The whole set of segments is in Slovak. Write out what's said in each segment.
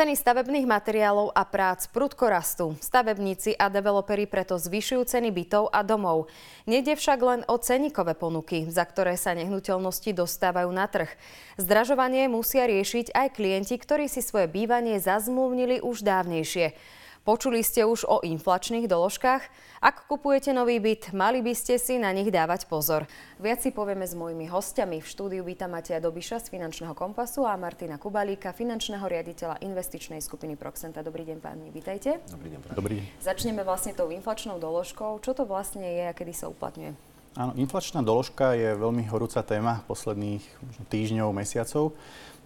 Ceny stavebných materiálov a prác prudko rastú. Stavebníci a developeri preto zvyšujú ceny bytov a domov. Nede však len o ceníkové ponuky, za ktoré sa nehnuteľnosti dostávajú na trh. Zdražovanie musia riešiť aj klienti, ktorí si svoje bývanie zazmluvnili už dávnejšie. Počuli ste už o inflačných doložkách? Ak kupujete nový byt, mali by ste si na nich dávať pozor. Viac si povieme s mojimi hostiami. V štúdiu vítam Matia Dobiša z Finančného kompasu a Martina Kubalíka, finančného riaditeľa investičnej skupiny Proxenta. Dobrý deň, páni, vítajte. Dobrý deň. Dobrý deň. Začneme vlastne tou inflačnou doložkou. Čo to vlastne je a kedy sa uplatňuje? Áno, inflačná doložka je veľmi horúca téma posledných týždňov, mesiacov.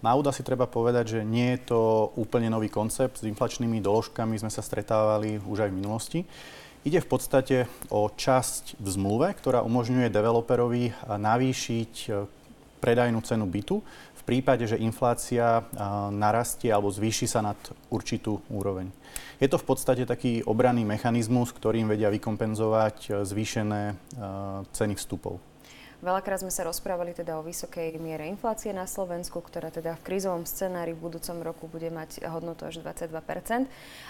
Na úda si treba povedať, že nie je to úplne nový koncept. S inflačnými doložkami sme sa stretávali už aj v minulosti. Ide v podstate o časť v zmluve, ktorá umožňuje developerovi navýšiť predajnú cenu bytu prípade, že inflácia narastie alebo zvýši sa nad určitú úroveň. Je to v podstate taký obranný mechanizmus, ktorým vedia vykompenzovať e, zvýšené e, ceny vstupov. Veľakrát sme sa rozprávali teda o vysokej miere inflácie na Slovensku, ktorá teda v krízovom scenári v budúcom roku bude mať hodnotu až 22%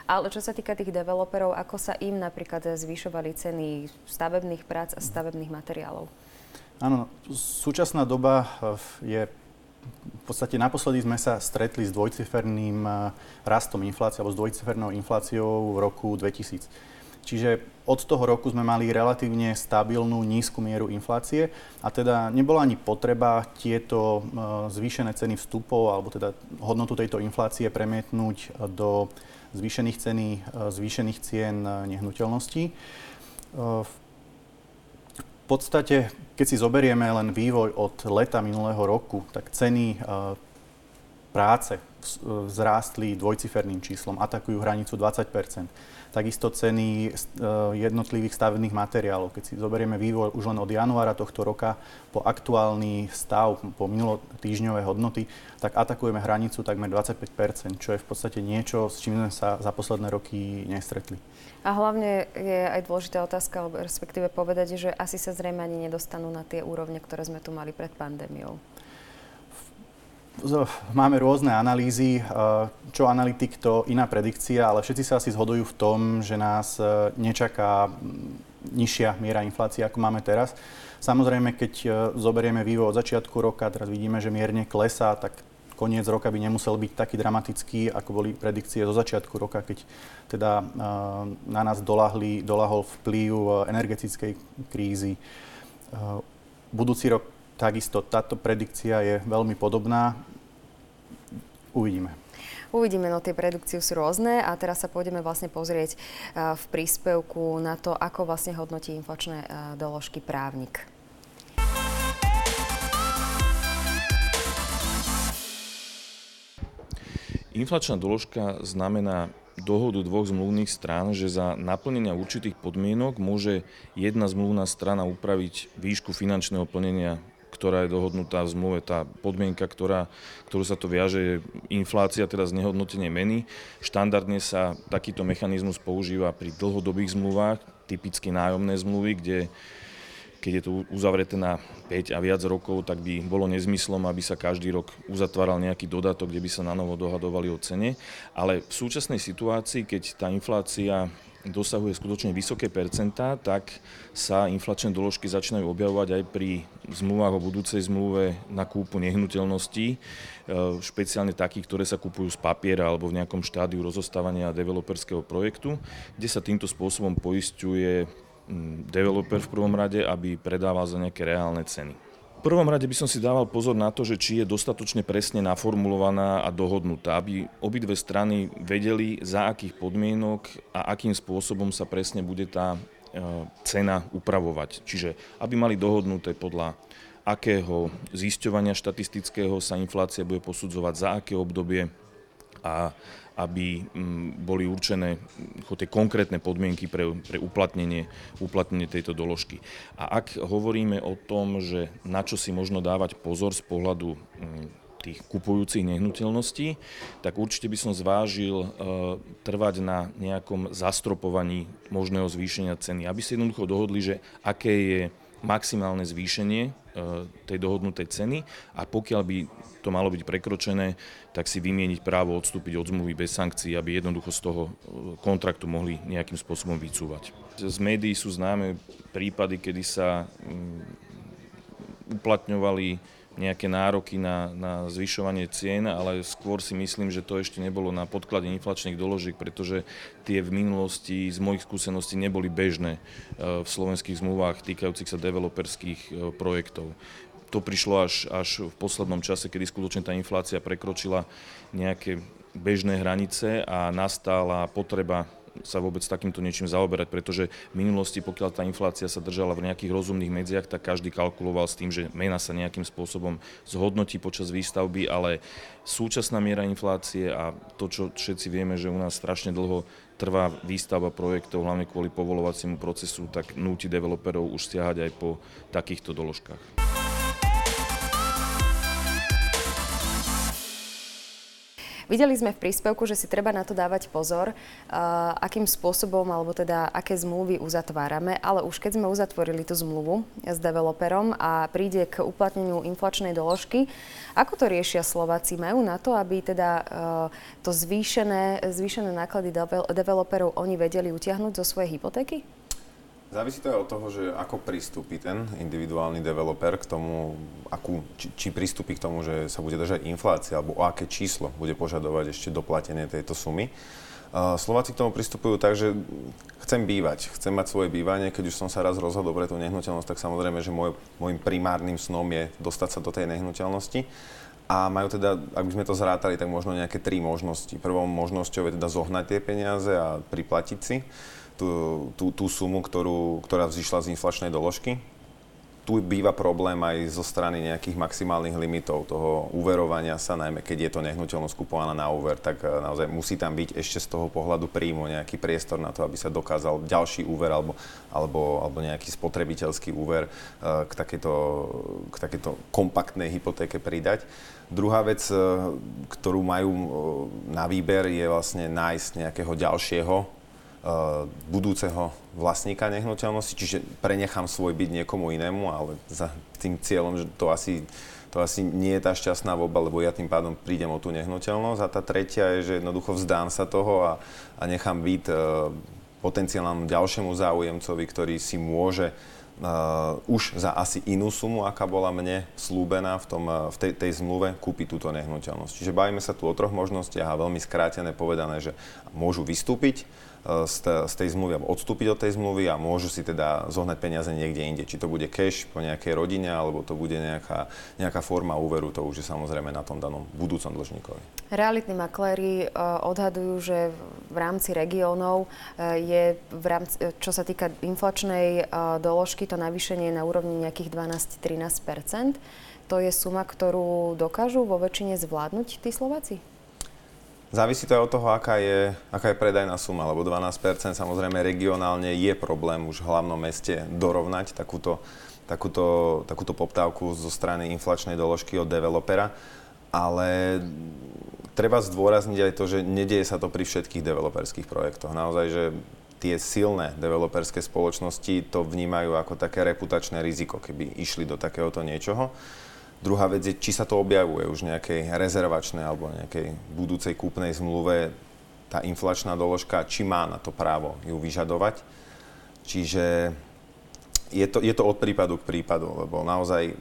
Ale čo sa týka tých developerov, ako sa im napríklad zvyšovali ceny stavebných prác a stavebných materiálov? Áno, súčasná doba eh, je v podstate naposledy sme sa stretli s dvojciferným eh, rastom inflácie alebo s dvojcifernou infláciou v roku 2000. Čiže od toho roku sme mali relatívne stabilnú nízku mieru inflácie a teda nebola ani potreba tieto e, zvýšené ceny vstupov alebo teda hodnotu tejto inflácie premietnúť do zvýšených ceny, e, zvýšených cien nehnuteľností. E, v podstate, keď si zoberieme len vývoj od leta minulého roku, tak ceny práce vzrástli dvojciferným číslom, atakujú hranicu 20% takisto ceny eh, jednotlivých stavebných materiálov. Keď si zoberieme vývoj už len od januára tohto roka po aktuálny stav, po minulotýžňové hodnoty, tak atakujeme hranicu takmer 25% čo je v podstate niečo, s čím sme sa za posledné roky nestretli. A hlavne je aj dôležitá otázka, respektíve povedať, že asi sa zrejme ani nedostanú na tie úrovne, ktoré sme tu mali pred pandémiou máme rôzne analýzy, eh, čo analytik, to iná predikcia, ale všetci sa asi zhodujú v tom, že nás eh, nečaká mm, nižšia miera inflácie, ako máme teraz. Samozrejme, keď eh, zoberieme vývoj od začiatku roka, teraz vidíme, že mierne klesá, tak koniec roka by nemusel byť taký dramatický, ako boli predikcie zo začiatku roka, keď teda na nás dolahli, dolahol vplyv energetickej krízy. Budúci rok Takisto táto predikcia je veľmi podobná. Uvidíme. Uvidíme, no tie predikcie sú rôzne a teraz sa pôjdeme vlastne pozrieť v príspevku na to, ako vlastne hodnotí inflačné doložky právnik. Inflačná doložka znamená dohodu dvoch zmluvných strán, že za naplnenia určitých podmienok môže jedna zmluvná strana upraviť výšku finančného plnenia ktorá je dohodnutá v zmluve, tá podmienka, ktorá, ktorú sa to viaže, je inflácia, teda znehodnotenie meny. Štandardne sa takýto mechanizmus používa pri dlhodobých zmluvách, typicky nájomné zmluvy, kde keď je to uzavreté na 5 a viac rokov, tak by bolo nezmyslom, aby sa každý rok uzatváral nejaký dodatok, kde by sa na novo dohadovali o cene. Ale v súčasnej situácii, keď tá inflácia dosahuje skutočne vysoké percentá, tak sa inflačné doložky začínajú objavovať aj pri zmluvách o budúcej zmluve na kúpu nehnuteľností, e, špeciálne takých, ktoré sa kupujú z papiera alebo v nejakom štádiu rozostávania developerského projektu, kde sa týmto spôsobom poistuje developer v prvom rade, aby predával za nejaké reálne ceny prvom rade by som si dával pozor na to, že či je dostatočne presne naformulovaná a dohodnutá, aby obidve strany vedeli, za akých podmienok a akým spôsobom sa presne bude tá e, cena upravovať. Čiže aby mali dohodnuté podľa akého zisťovania štatistického sa inflácia bude posudzovať, za aké obdobie a aby mm, boli určené tie konkrétne podmienky pre, pre uplatnenie, uplatnenie tejto doložky. A ak hovoríme o tom, že na čo si možno dávať pozor z pohľadu mm, tých kupujúcich nehnuteľností, tak určite by som zvážil e, trvať na nejakom zastropovaní možného zvýšenia ceny, aby si jednoducho dohodli, že aké je maximálne zvýšenie tej dohodnutej ceny a pokiaľ by to malo byť prekročené, tak si vymieniť právo odstúpiť od zmluvy bez sankcií, aby jednoducho z toho kontraktu mohli nejakým spôsobom vycúvať. Z médií sú známe prípady, kedy sa mm, uplatňovali nejaké nároky na, na zvyšovanie cien, ale skôr si myslím, že to ešte nebolo na podklade inflačných doložiek, pretože tie v minulosti z mojich skúseností neboli bežné e, v slovenských zmluvách týkajúcich sa developerských e, projektov. To prišlo až, až v poslednom čase, kedy skutočne tá inflácia prekročila nejaké bežné hranice a nastala potreba sa vôbec takýmto niečím zaoberať, pretože v minulosti, pokiaľ tá inflácia sa držala v nejakých rozumných medziach, tak každý kalkuloval s tým, že mena sa nejakým spôsobom zhodnotí počas výstavby, ale súčasná miera inflácie a to, čo všetci vieme, že u nás strašne dlho trvá výstavba projektov, hlavne kvôli povolovaciemu procesu, tak núti developerov už stiahať aj po takýchto doložkách. Videli sme v príspevku, že si treba na to dávať pozor, akým spôsobom alebo teda aké zmluvy uzatvárame, ale už keď sme uzatvorili tú zmluvu s developerom a príde k uplatneniu inflačnej doložky, ako to riešia Slováci? Majú na to, aby teda to zvýšené, zvýšené náklady developerov oni vedeli utiahnuť zo svojej hypotéky? Závisí to aj od toho, že ako pristúpi ten individuálny developer k tomu, akú, či, či pristúpi k tomu, že sa bude držať inflácia, alebo o aké číslo bude požadovať ešte doplatenie tejto sumy. Slováci k tomu pristupujú tak, že chcem bývať, chcem mať svoje bývanie, keď už som sa raz rozhodol pre tú nehnuteľnosť, tak samozrejme, že môj, môjim primárnym snom je dostať sa do tej nehnuteľnosti. A majú teda, ak by sme to zrátali, tak možno nejaké tri možnosti. Prvou možnosťou je teda zohnať tie peniaze a priplatiť si tú, tú, tú sumu, ktorú, ktorá vzýšla z inflačnej doložky. Tu býva problém aj zo strany nejakých maximálnych limitov toho uverovania sa, najmä keď je to nehnuteľnosť kupovaná na úver, tak eh, naozaj musí tam byť ešte z toho pohľadu príjmu nejaký priestor na to, aby sa dokázal ďalší úver alebo, alebo, alebo nejaký spotrebiteľský úver eh, k takejto, k takejto kompaktnej hypotéke pridať. Druhá vec, eh, ktorú majú na výber, je vlastne nájsť nejakého ďalšieho budúceho vlastníka nehnuteľnosti, čiže prenechám svoj byt niekomu inému, ale za tým cieľom, že to asi, to asi nie je tá šťastná voľba, lebo ja tým pádom prídem o tú nehnuteľnosť. A tá tretia je, že jednoducho vzdám sa toho a, a nechám byt uh, potenciálnemu ďalšiemu záujemcovi, ktorý si môže uh, už za asi inú sumu, aká bola mne slúbená v, tom, uh, v tej, tej zmluve, kúpiť túto nehnuteľnosť. Čiže bavíme sa tu o troch možnostiach a veľmi skrátené povedané, že môžu vystúpiť, z, z tej zmluvy alebo odstúpiť od tej zmluvy a môžu si teda zohnať peniaze niekde inde. Či to bude cash po nejakej rodine, alebo to bude nejaká, nejaká forma úveru, to už je samozrejme na tom danom budúcom dlžníkovi. Realitní makléri odhadujú, že v rámci regiónov je, v rámci, čo sa týka inflačnej doložky, to navýšenie na úrovni nejakých 12-13% To je suma, ktorú dokážu vo väčšine zvládnuť tí Slováci? Závisí to aj od toho, aká je, aká je predajná suma, lebo 12% samozrejme regionálne je problém už v hlavnom meste dorovnať takúto, takúto, takúto poptávku zo strany inflačnej doložky od developera, ale treba zdôrazniť aj to, že nedieje sa to pri všetkých developerských projektoch. Naozaj, že tie silné developerské spoločnosti to vnímajú ako také reputačné riziko, keby išli do takéhoto niečoho. Druhá vec je, či sa to objavuje už nejakej rezervačnej alebo nejakej budúcej kúpnej zmluve tá inflačná doložka, či má na to právo ju vyžadovať. Čiže je to, je to od prípadu k prípadu, lebo naozaj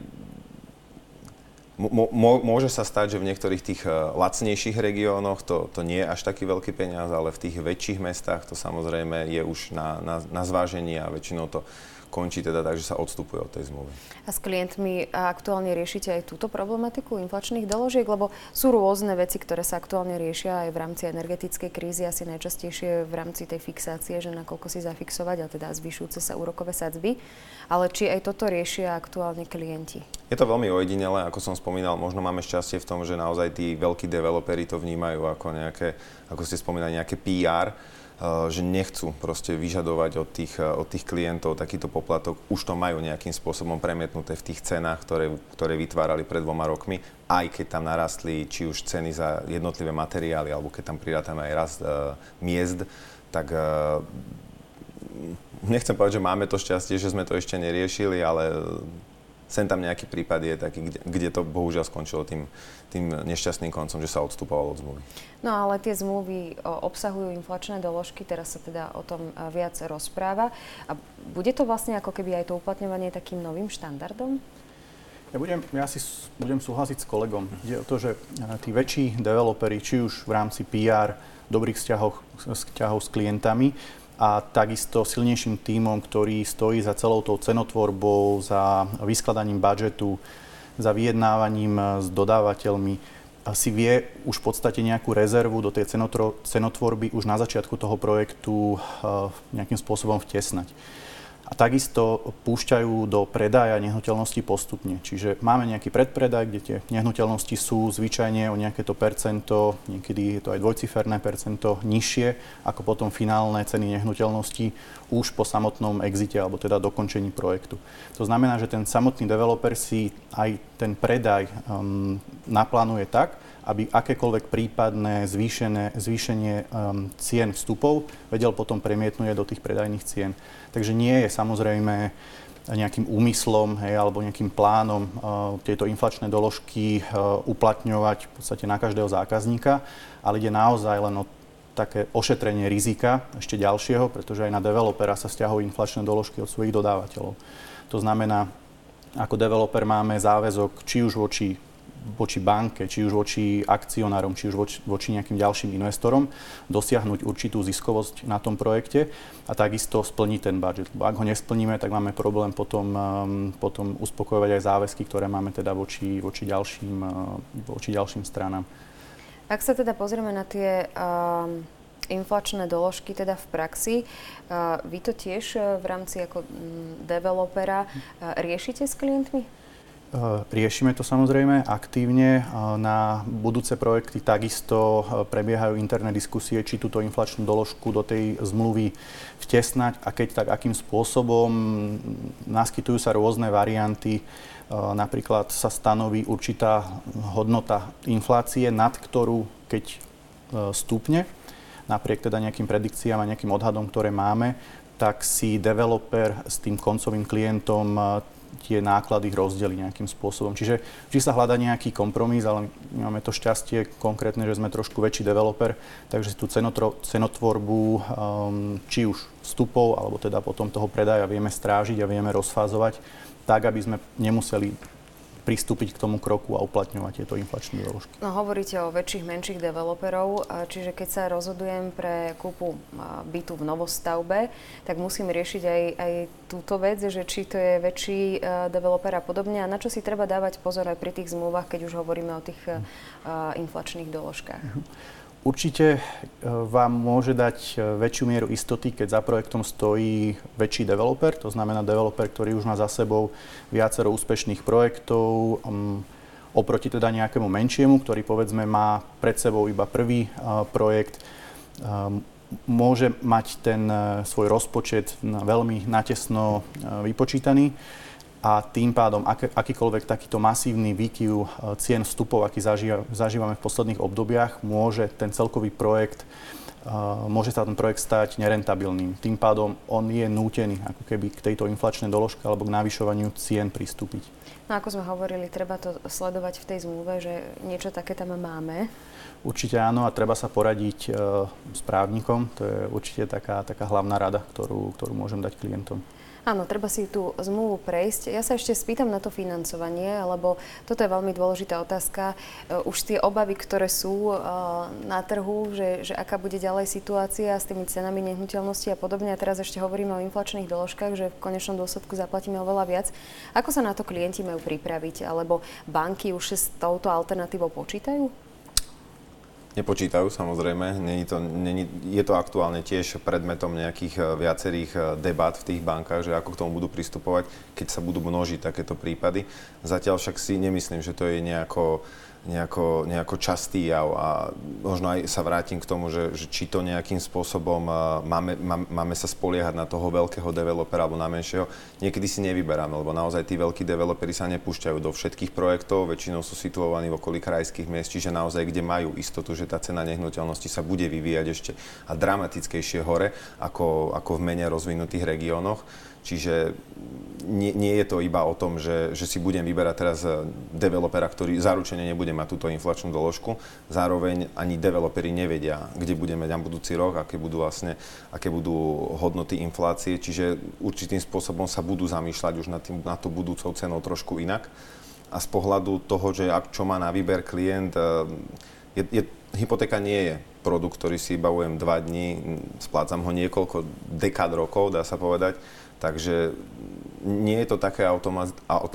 môže sa stať, že v niektorých tých eh, lacnejších regiónoch to, to nie je až taký veľký peniaz, ale v tých väčších mestách to samozrejme je už na, na, na zvážení a väčšinou to končí teda tak, že sa odstupuje od tej zmluvy. A s klientmi aktuálne riešite aj túto problematiku inflačných doložiek, lebo sú rôzne veci, ktoré sa aktuálne riešia aj v rámci energetickej krízy, asi najčastejšie v rámci tej fixácie, že nakoľko si zafixovať a teda zvyšujúce sa úrokové sadzby. Ale či aj toto riešia aktuálne klienti? Je to veľmi ojedinelé, ako som spomínal, možno máme šťastie v tom, že naozaj tí veľkí developeri to vnímajú ako nejaké, ako ste spomínali, nejaké PR že nechcú proste vyžadovať od tých, eh, od tých klientov takýto poplatok. Už to majú nejakým spôsobom premietnuté v tých cenách, ktoré, ktoré vytvárali pred dvoma rokmi, aj keď tam narastli či už ceny za jednotlivé materiály, alebo keď tam prirátame aj rast uh, miest, tak uh, nechcem povedať, že máme to šťastie, že sme to ešte neriešili, ale sem tam nejaký prípad je taký, kde, kde to bohužiaľ skončilo tým, tým nešťastným koncom, že sa odstupovalo od zmluvy. No ale tie zmluvy obsahujú inflačné doložky, teraz sa teda o tom viac rozpráva. A bude to vlastne ako keby aj to uplatňovanie takým novým štandardom? Ja, budem, ja si budem súhlasiť s kolegom. Ide o to, že tí väčší developeri, či už v rámci PR, dobrých vzťahov, vzťahov s klientami, a takisto silnejším tímom, ktorý stojí za celou tou cenotvorbou, za vyskladaním budžetu, za vyjednávaním s dodávateľmi, si vie už v podstate nejakú rezervu do tej cenotvorby už na začiatku toho projektu nejakým spôsobom vtesnať a takisto púšťajú do predaja nehnuteľnosti postupne. Čiže máme nejaký predpredaj, kde tie nehnuteľnosti sú zvyčajne o nejaké to percento, niekedy je to aj dvojciferné percento, nižšie ako potom finálne ceny nehnuteľnosti už po samotnom exite alebo teda dokončení projektu. To znamená, že ten samotný developer si aj ten predaj um, naplánuje tak, aby akékoľvek prípadné zvýšené, zvýšenie um, cien vstupov vedel potom premietnúť do tých predajných cien. Takže nie je samozrejme nejakým úmyslom hej, alebo nejakým plánom uh, tieto inflačné doložky uh, uplatňovať v podstate na každého zákazníka, ale ide naozaj len o také ošetrenie rizika ešte ďalšieho, pretože aj na developera sa stiahujú inflačné doložky od svojich dodávateľov. To znamená, ako developer máme záväzok či už voči voči banke, či už voči akcionárom, či už voči, voči nejakým ďalším investorom, dosiahnuť určitú ziskovosť na tom projekte a takisto splniť ten budget. Lebo ak ho nesplníme, tak máme problém potom, um, potom uspokojovať aj záväzky, ktoré máme teda voči, voči, ďalším, uh, voči ďalším stranám. Ak sa teda pozrieme na tie um, inflačné doložky teda v praxi, vy to tiež v rámci ako um, developera riešite s klientmi? Eh, riešime to samozrejme aktívne. Eh, na budúce projekty takisto eh, prebiehajú interné diskusie, či túto inflačnú doložku do tej zmluvy vtesnať a keď tak, akým spôsobom. Naskytujú sa rôzne varianty. Napríklad sa stanoví určitá hodnota inflácie, nad ktorú keď stupne, napriek teda nejakým predikciám a nejakým odhadom, ktoré máme, tak si developer s tým koncovým klientom tie náklady rozdeli nejakým spôsobom. Čiže vždy sa hľada nejaký kompromis, ale my máme to šťastie konkrétne, že sme trošku väčší developer, takže tú cenotro, cenotvorbu um, či už vstupov, alebo teda potom toho predaja vieme strážiť a vieme rozfázovať tak, aby sme nemuseli pristúpiť k tomu kroku a uplatňovať tieto inflačné doložky. No, hovoríte o väčších, menších developerov, čiže keď sa rozhodujem pre kúpu bytu v novostavbe, tak musím riešiť aj, aj túto vec, že či to je väčší developer a podobne a na čo si treba dávať pozor aj pri tých zmluvách, keď už hovoríme o tých inflačných doložkách. Určite e, vám môže dať e, väčšiu mieru istoty, keď za projektom stojí väčší developer, to znamená developer, ktorý už má za sebou viacero úspešných projektov, oproti teda nejakému menšiemu, ktorý povedzme má pred sebou iba prvý uh, projekt, môže mať ten svoj rozpočet veľmi natesno vypočítaný a tým pádom ak, akýkoľvek takýto masívny výkyv e, cien vstupov, aký zažíva, zažívame v posledných obdobiach, môže ten celkový projekt Uh, môže sa ten projekt stať nerentabilným. Tým pádom on je nútený ako keby k tejto inflačnej doložke alebo k navyšovaniu cien pristúpiť. No ako sme hovorili, treba to sledovať v tej zmluve, že niečo také tam máme. Určite áno a treba sa poradiť uh, s právnikom. To je určite taká, taká hlavná rada, ktorú, ktorú môžem dať klientom. Áno, treba si tú zmluvu prejsť. Ja sa ešte spýtam na to financovanie, lebo toto je veľmi dôležitá otázka. E, už tie obavy, ktoré sú e, na trhu, že, že aká bude ďalej situácia s tými cenami nehnuteľnosti a podobne. A teraz ešte hovoríme o inflačných doložkách, že v konečnom dôsledku zaplatíme oveľa viac. Ako sa na to klienti majú pripraviť? Alebo banky už s touto alternatívou počítajú? Nepočítajú samozrejme, není to, není, je to aktuálne tiež predmetom nejakých eh, viacerých eh, debat v tých bankách, že ako k tomu budú pristupovať, keď sa budú množiť takéto prípady. Zatiaľ však si nemyslím, že to je nejako nejako, nejako častý jav a možno aj sa vrátim k tomu, že, že či to nejakým spôsobom máme, máme, sa spoliehať na toho veľkého developera alebo na menšieho. Niekedy si nevyberáme, lebo naozaj tí veľkí developeri sa nepúšťajú do všetkých projektov, väčšinou sú situovaní v okolí krajských miest, čiže naozaj kde majú istotu, že tá cena nehnuteľnosti sa bude vyvíjať ešte a dramatickejšie hore ako, ako v menej rozvinutých regiónoch. Čiže nie, nie je to iba o tom, že, že si budem vyberať teraz eh, developera, ktorý zaručene nebude mať túto inflačnú doložku. Zároveň ani developeri nevedia, kde budeme na budúci rok, aké budú vlastne, aké budú hodnoty inflácie. Čiže určitým spôsobom sa budú zamýšľať už nad, tým, nad tú budúcou cenou trošku inak. A z pohľadu toho, že ak čo má na výber klient, eh, je, je, hypotéka nie je produkt, ktorý si bavujem dva dní, splácam ho niekoľko dekád rokov, dá sa povedať Takže nie je to také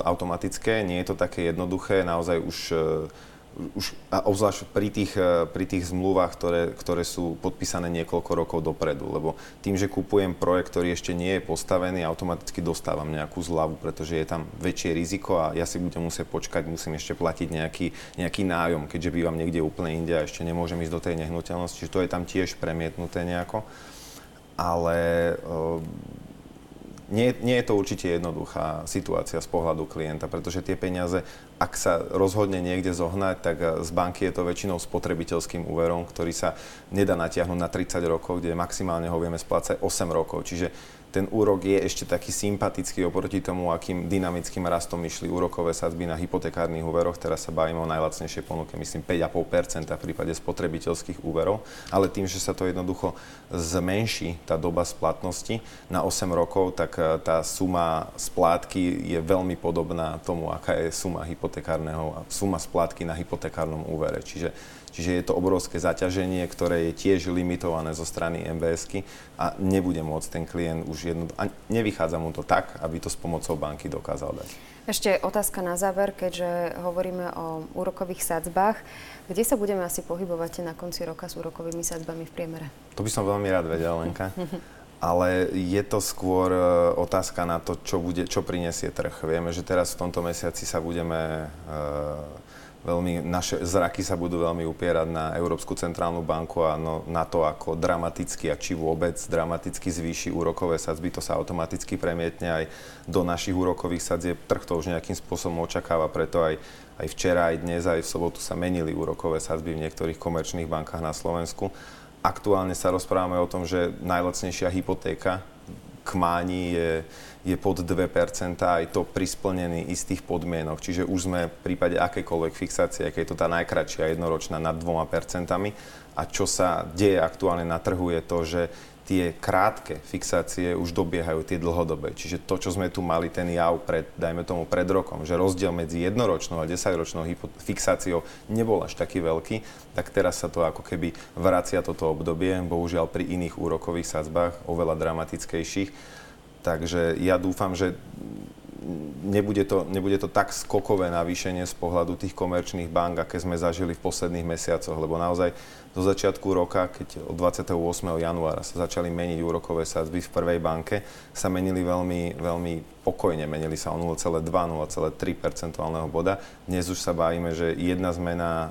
automatické, nie je to také jednoduché, naozaj už, eh, už a obzvlášť pri tých, eh, pri tých zmluvách, ktoré, ktoré sú podpísané niekoľko rokov dopredu, lebo tým, že kupujem projekt, ktorý ešte nie je postavený, automaticky dostávam nejakú zľavu, pretože je tam väčšie riziko a ja si budem musieť počkať, musím ešte platiť nejaký, nejaký nájom, keďže bývam niekde úplne inde a ešte nemôžem ísť do tej nehnuteľnosti, čiže to je tam tiež premietnuté nejako. Ale e, nie, nie je to určite jednoduchá situácia z pohľadu klienta, pretože tie peniaze, ak sa rozhodne niekde zohnať, tak eh, z banky je to väčšinou spotrebiteľským úverom, ktorý sa nedá natiahnuť na 30 rokov, kde maximálne ho vieme splácať 8 rokov. Čiže ten úrok je ešte taký sympatický oproti tomu, akým dynamickým rastom išli úrokové sadzby na hypotekárnych úveroch. Teraz sa bavíme o najlacnejšej ponuke, myslím 5,5% v prípade spotrebiteľských úverov, ale tým, že sa to jednoducho zmenší, tá doba splatnosti na 8 rokov, tak eh, tá suma splátky je veľmi podobná tomu, aká je suma hypotekárneho, suma splátky na hypotekárnom úvere. Čiže Čiže je to obrovské zaťaženie, ktoré je tiež limitované zo strany MBSky a nebude môcť ten klient už jedno... A nevychádza mu to tak, aby to s pomocou banky dokázal dať. Ešte otázka na záver, keďže hovoríme o úrokových sadzbách. Kde sa budeme asi pohybovať na konci roka s úrokovými sadzbami v priemere? To by som veľmi rád vedel, Lenka. ale je to skôr e, otázka na to, čo, bude, čo prinesie trh. Vieme, že teraz v tomto mesiaci sa budeme uh, veľmi, naše zraky sa budú veľmi upierať na Európsku centrálnu banku a no, na to, ako dramaticky a či vôbec dramaticky zvýši úrokové sadzby. To sa automaticky premietne aj do našich úrokových sadzieb. Trh to už nejakým spôsobom očakáva, preto aj, aj včera, aj dnes, aj v sobotu sa menili úrokové sadzby v niektorých komerčných bankách na Slovensku. Aktuálne sa rozprávame o tom, že najlacnejšia hypotéka k máni je je pod 2%, aj to pri splnení istých podmienok. Čiže už sme v prípade akékoľvek fixácie, aké je to tá najkračšia jednoročná nad 2%. A čo sa deje aktuálne na trhu je to, že tie krátke fixácie už dobiehajú tie dlhodobé. Čiže to, čo sme tu mali, ten jav pred, dajme tomu pred rokom, že rozdiel medzi jednoročnou a desaťročnou fixáciou nebol až taký veľký, tak teraz sa to ako keby vracia toto obdobie, bohužiaľ pri iných úrokových sadzbách, oveľa dramatickejších Takže ja dúfam, že nebude to, nebude to tak skokové navýšenie z pohľadu tých komerčných bank, aké sme zažili v posledných mesiacoch, lebo naozaj do začiatku roka, keď od 28. januára sa začali meniť úrokové sadzby v prvej banke, sa menili veľmi, veľmi pokojne, menili sa o 0,2, 0,3 percentuálneho boda. Dnes už sa bavíme, že jedna zmena uh,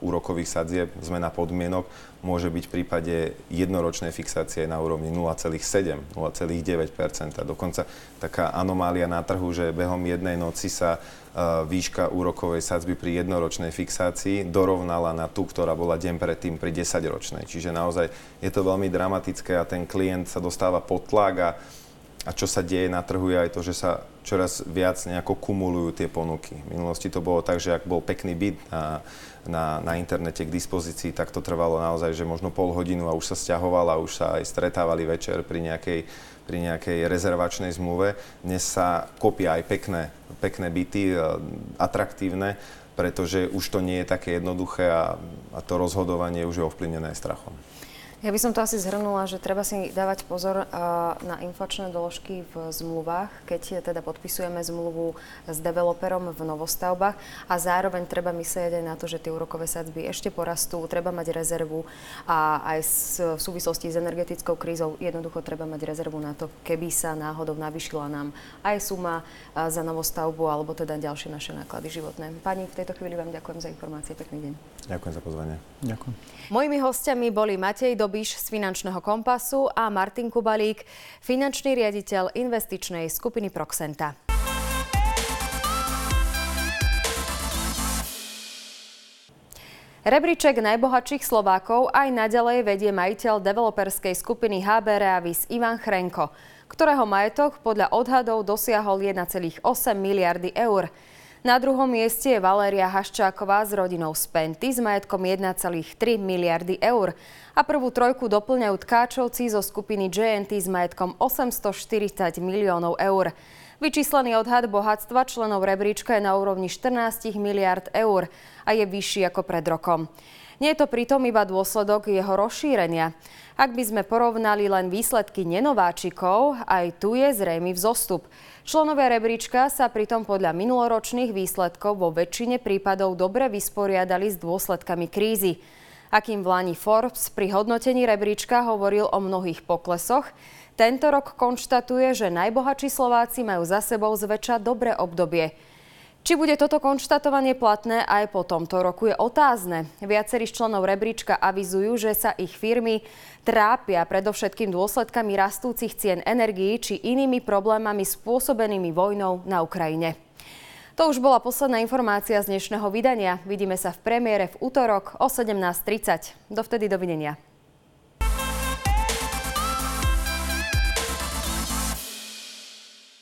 úrokových sadzieb, zmena podmienok môže byť v prípade jednoročnej fixácie na úrovni 0,7, 0,9% Dokonca taká anomália na trhu, že behom jednej noci sa výška úrokovej sadzby pri jednoročnej fixácii dorovnala na tú, ktorá bola deň predtým pri 10-ročnej. Čiže naozaj je to veľmi dramatické a ten klient sa dostáva pod tlak a, a čo sa deje na trhu je aj to, že sa čoraz viac nejako kumulujú tie ponuky. V minulosti to bolo tak, že ak bol pekný byt na, na, na internete k dispozícii, tak to trvalo naozaj, že možno pol hodinu a už sa stiahoval a už sa aj stretávali večer pri nejakej pri nejakej rezervačnej zmluve. Dnes sa kopia aj pekné, pekné byty, e, atraktívne, pretože už to nie je také jednoduché a, a to rozhodovanie už je ovplyvnené strachom. Ja by som to asi zhrnula, že treba si dávať pozor na inflačné doložky v zmluvách, keď teda podpisujeme zmluvu s developerom v novostavbách a zároveň treba myslieť aj na to, že tie úrokové sadzby ešte porastú, treba mať rezervu a aj v súvislosti s energetickou krízou jednoducho treba mať rezervu na to, keby sa náhodou navyšila nám aj suma za novostavbu alebo teda ďalšie naše náklady životné. Pani, v tejto chvíli vám ďakujem za informácie. Pekný deň. Ďakujem za pozvanie. Ďakujem. Mojimi hostiami boli Matej Doby, Babiš z Finančného kompasu a Martin Kubalík, finančný riaditeľ investičnej skupiny Proxenta. Rebríček najbohatších Slovákov aj naďalej vedie majiteľ developerskej skupiny HB Reavis Ivan Chrenko, ktorého majetok podľa odhadov dosiahol 1,8 miliardy eur. Na druhom mieste je Valéria Haščáková s rodinou z Penty s majetkom 1,3 miliardy eur a prvú trojku doplňajú tkáčovci zo skupiny JNT s majetkom 840 miliónov eur. Vyčíslený odhad bohatstva členov rebríčka je na úrovni 14 miliard eur a je vyšší ako pred rokom. Nie je to pritom iba dôsledok jeho rozšírenia. Ak by sme porovnali len výsledky nenováčikov, aj tu je zrejmy vzostup. Členovia rebríčka sa pritom podľa minuloročných výsledkov vo väčšine prípadov dobre vysporiadali s dôsledkami krízy. Akým v Lani Forbes pri hodnotení rebríčka hovoril o mnohých poklesoch, tento rok konštatuje, že najbohatší Slováci majú za sebou zväčša dobré obdobie. Či bude toto konštatovanie platné aj po tomto roku je otázne. Viacerí z členov rebríčka avizujú, že sa ich firmy trápia predovšetkým dôsledkami rastúcich cien energií či inými problémami spôsobenými vojnou na Ukrajine. To už bola posledná informácia z dnešného vydania. Vidíme sa v premiére v útorok o 17.30. Dovtedy dovidenia.